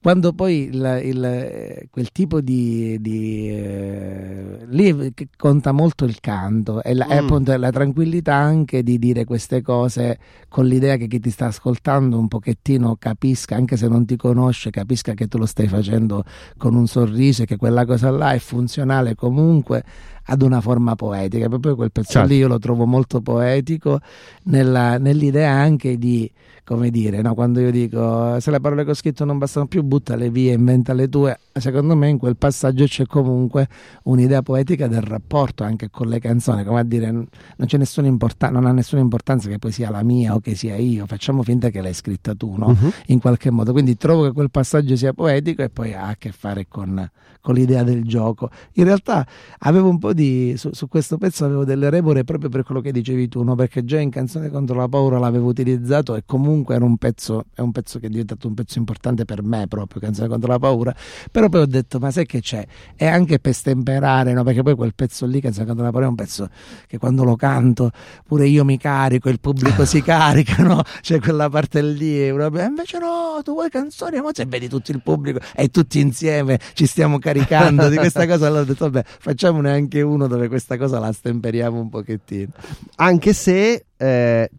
quando poi il, il, quel tipo di, di eh, lì conta molto il canto e la, mm. appunto la tranquillità anche di dire queste cose con l'idea che chi ti sta ascoltando un pochettino capisca anche se non ti conosce capisca che tu lo stai facendo con un sorriso e che quella cosa là è funzionale comunque ad una forma poetica proprio quel pezzo certo. lì io lo trovo molto poetico nella, nell'idea anche di come dire, no? quando io dico se le parole che ho scritto non bastano più, buttale via, inventa le tue. Secondo me in quel passaggio c'è comunque un'idea poetica del rapporto anche con le canzoni, come a dire, non, c'è nessuna importanza, non ha nessuna importanza che poi sia la mia o che sia io, facciamo finta che l'hai scritta tu, no? Uh-huh. In qualche modo. Quindi trovo che quel passaggio sia poetico e poi ha a che fare con, con l'idea del gioco. In realtà avevo un po' di, su, su questo pezzo avevo delle remore proprio per quello che dicevi tu, no? Perché già in Canzone contro la paura l'avevo utilizzato e comunque era un pezzo, è un pezzo che è diventato un pezzo importante per me proprio, Canzone contro la paura, però poi ho detto ma sai che c'è? È anche per stemperare, no? perché poi quel pezzo lì, Canzone contro la paura, è un pezzo che quando lo canto pure io mi carico, il pubblico si <laughs> carica, no? C'è quella parte lì, e una... invece no, tu vuoi canzoni, ma se vedi tutto il pubblico e tutti insieme ci stiamo caricando di questa <laughs> cosa, allora ho detto vabbè facciamone anche uno dove questa cosa la stemperiamo un pochettino. Anche se... Eh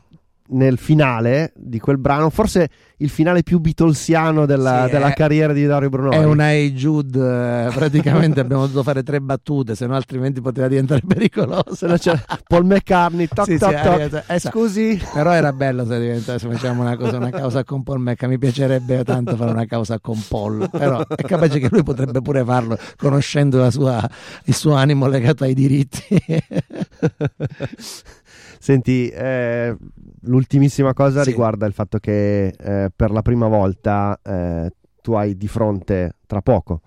nel finale di quel brano, forse il finale più Beatlesiano della, sì, della è, carriera di Dario Brunoni. È un Hey Jude, eh, praticamente abbiamo dovuto fare tre battute, se no altrimenti poteva diventare <laughs> pericoloso. No c'è Paul McCartney, toc, sì, toc, sì, toc. Esatto. Scusi. Però era bello se diventasse, facciamo una cosa, una causa con Paul McCartney, mi piacerebbe tanto fare una causa con Paul, però è capace che lui potrebbe pure farlo, conoscendo sua, il suo animo legato ai diritti. <laughs> Senti, eh, l'ultimissima cosa sì. riguarda il fatto che eh, per la prima volta eh, tu hai di fronte, tra poco,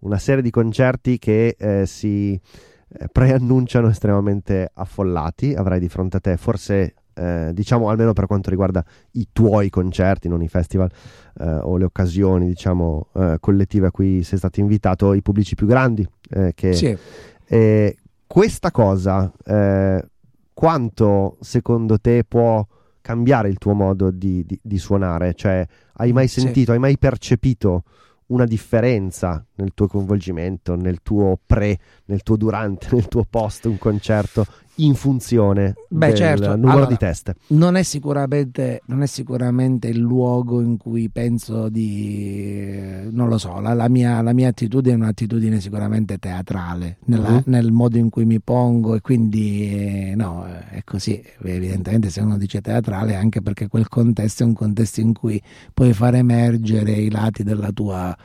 una serie di concerti che eh, si eh, preannunciano estremamente affollati. Avrai di fronte a te forse eh, diciamo almeno per quanto riguarda i tuoi concerti, non i festival eh, o le occasioni, diciamo, collettive a cui sei stato invitato, i pubblici più grandi. che, sì. questa cosa quanto secondo te può cambiare il tuo modo di, di, di suonare? Cioè, hai mai sentito, sì. hai mai percepito una differenza nel tuo coinvolgimento, nel tuo pre, nel tuo durante, <laughs> nel tuo post un concerto in funzione Beh, del certo. numero allora, di teste. Non è, sicuramente, non è sicuramente il luogo in cui penso di... non lo so, la, la, mia, la mia, attitudine è un'attitudine sicuramente teatrale, nella, uh-huh. nel modo in cui mi pongo e quindi eh, no, è così. Evidentemente se uno dice teatrale anche perché quel contesto è un contesto in cui puoi far emergere i lati della tua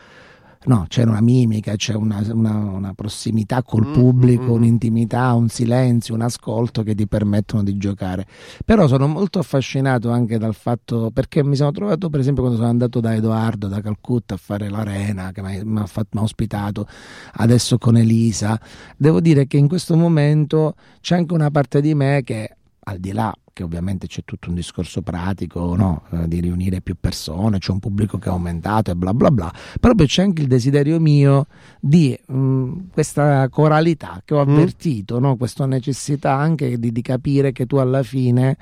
no, c'è una mimica, c'è una, una, una prossimità col mm, pubblico, mm-hmm. un'intimità, un silenzio, un ascolto che ti permettono di giocare. Però sono molto affascinato anche dal fatto, perché mi sono trovato per esempio quando sono andato da Edoardo, da Calcutta a fare l'arena, che mi ha ospitato, adesso con Elisa, devo dire che in questo momento c'è anche una parte di me che al di là che ovviamente c'è tutto un discorso pratico no? eh, di riunire più persone, c'è un pubblico che è aumentato e bla bla bla, poi c'è anche il desiderio mio di mh, mm, questa coralità che ho mm. avvertito, mm. no? questa necessità anche di, di capire che tu alla fine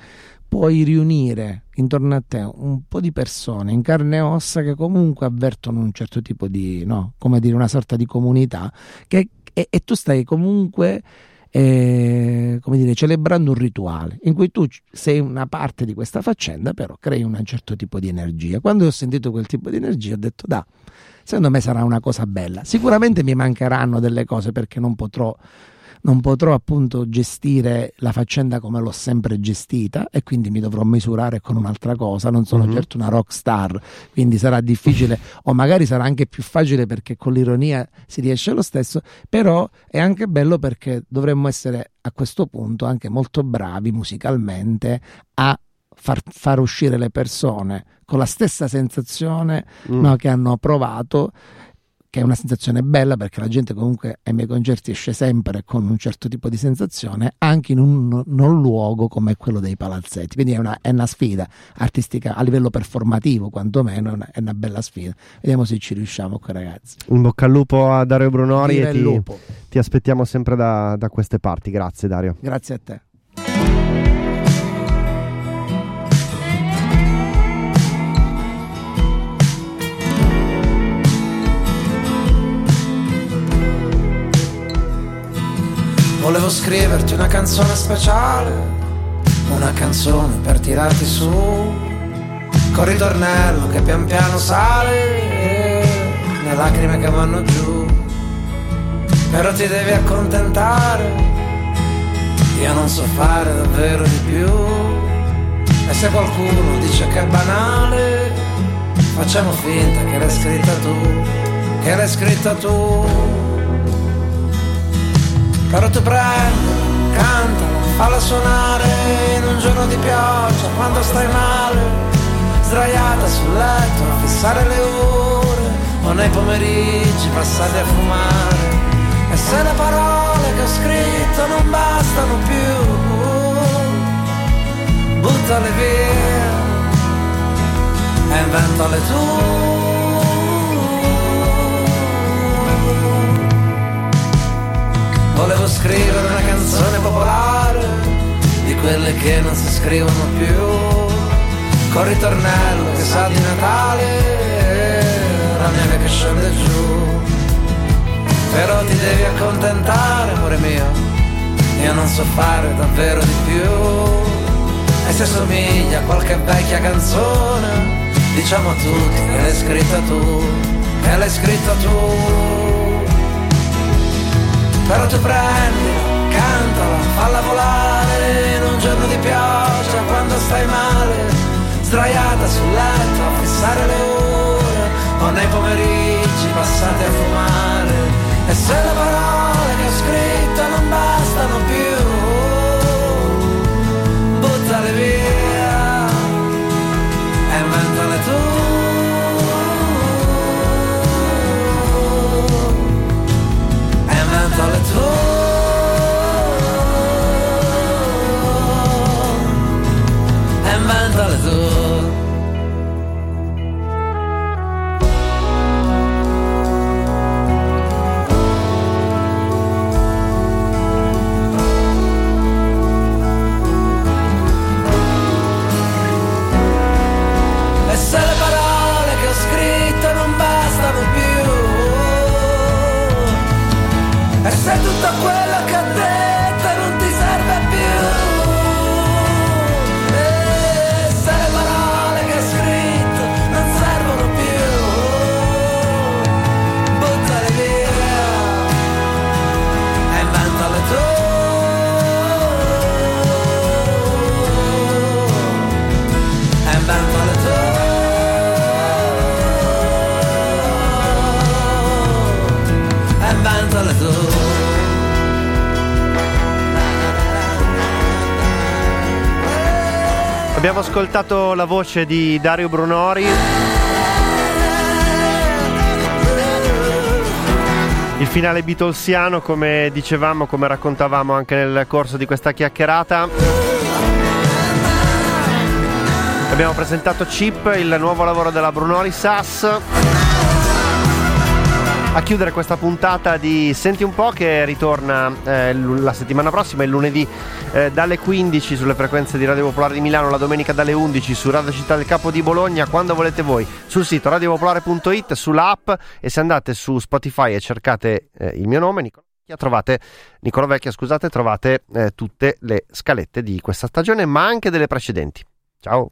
puoi riunire intorno a te un po' di persone in carne e ossa che comunque avvertono un certo tipo di, no, come dire, una sorta di comunità che, e, e tu stai comunque eh, come dire, celebrando un rituale in cui tu sei una parte di questa faccenda, però crei un certo tipo di energia. Quando ho sentito quel tipo di energia ho detto, da, secondo me sarà una cosa bella. Sicuramente mi mancheranno delle cose perché non potrò non potrò appunto gestire la faccenda come l'ho sempre gestita e quindi mi dovrò misurare con un'altra cosa, non sono mm-hmm. certo una rock star, quindi sarà difficile <laughs> o magari sarà anche più facile perché con l'ironia si riesce lo stesso, però è anche bello perché dovremmo essere a questo punto anche molto bravi musicalmente a far, far uscire le persone con la stessa sensazione mm. no, che hanno provato che è una sensazione bella perché la gente comunque ai miei concerti esce sempre con un certo tipo di sensazione anche in un non luogo come quello dei palazzetti. Quindi è una, è una sfida artistica a livello performativo quantomeno è una, è una, bella sfida. Vediamo se ci riusciamo con ragazzi. In bocca al lupo a Dario Brunori Viva e ti, ti, aspettiamo sempre da, da queste parti. Grazie Dario. Grazie a te Volevo scriverti una canzone speciale, una canzone per tirarti su, con ritornello che pian piano sale, le lacrime che vanno giù, però ti devi accontentare, io non so fare davvero di più, e se qualcuno dice che è banale, facciamo finta che l'hai scritta tu, che l'hai scritta tu. Però tu prendi, cantala, falla suonare in un giorno di pioggia quando stai male, sdraiata sul letto a fissare le ore o nei pomeriggi passati a fumare. E se le parole che ho scritto non bastano più, buttale via e inventale tu. Volevo scrivere una canzone popolare Di quelle che non si scrivono più. Con ritornello che sa di Natale La neve che scende giù. Però ti devi accontentare, amore mio Io non so fare davvero di più. E se somiglia a qualche vecchia canzone Diciamo a tutti che l'hai scritta tu Che l'hai scritta tu però tu prendi, cantala, falla volare in un giorno di pioggia quando stai male, sdraiata sul letto a fissare le ore, o nei pomeriggi passati a fumare, e se le parole che ho scritto non bastano più, buttale via e inventale tu. Inventale ascoltato la voce di Dario Brunori. Il finale Beatlesiano, come dicevamo, come raccontavamo anche nel corso di questa chiacchierata. Abbiamo presentato Chip, il nuovo lavoro della Brunori Sass a chiudere questa puntata di Senti un po' che ritorna eh, la settimana prossima, il lunedì eh, dalle 15 sulle frequenze di Radio Popolare di Milano, la domenica dalle 11 su Radio Città del Capo di Bologna, quando volete voi, sul sito radiopopolare.it, sulla app e se andate su Spotify e cercate eh, il mio nome, Nicola trovate, Nicola Vecchia, scusate, trovate eh, tutte le scalette di questa stagione, ma anche delle precedenti. Ciao!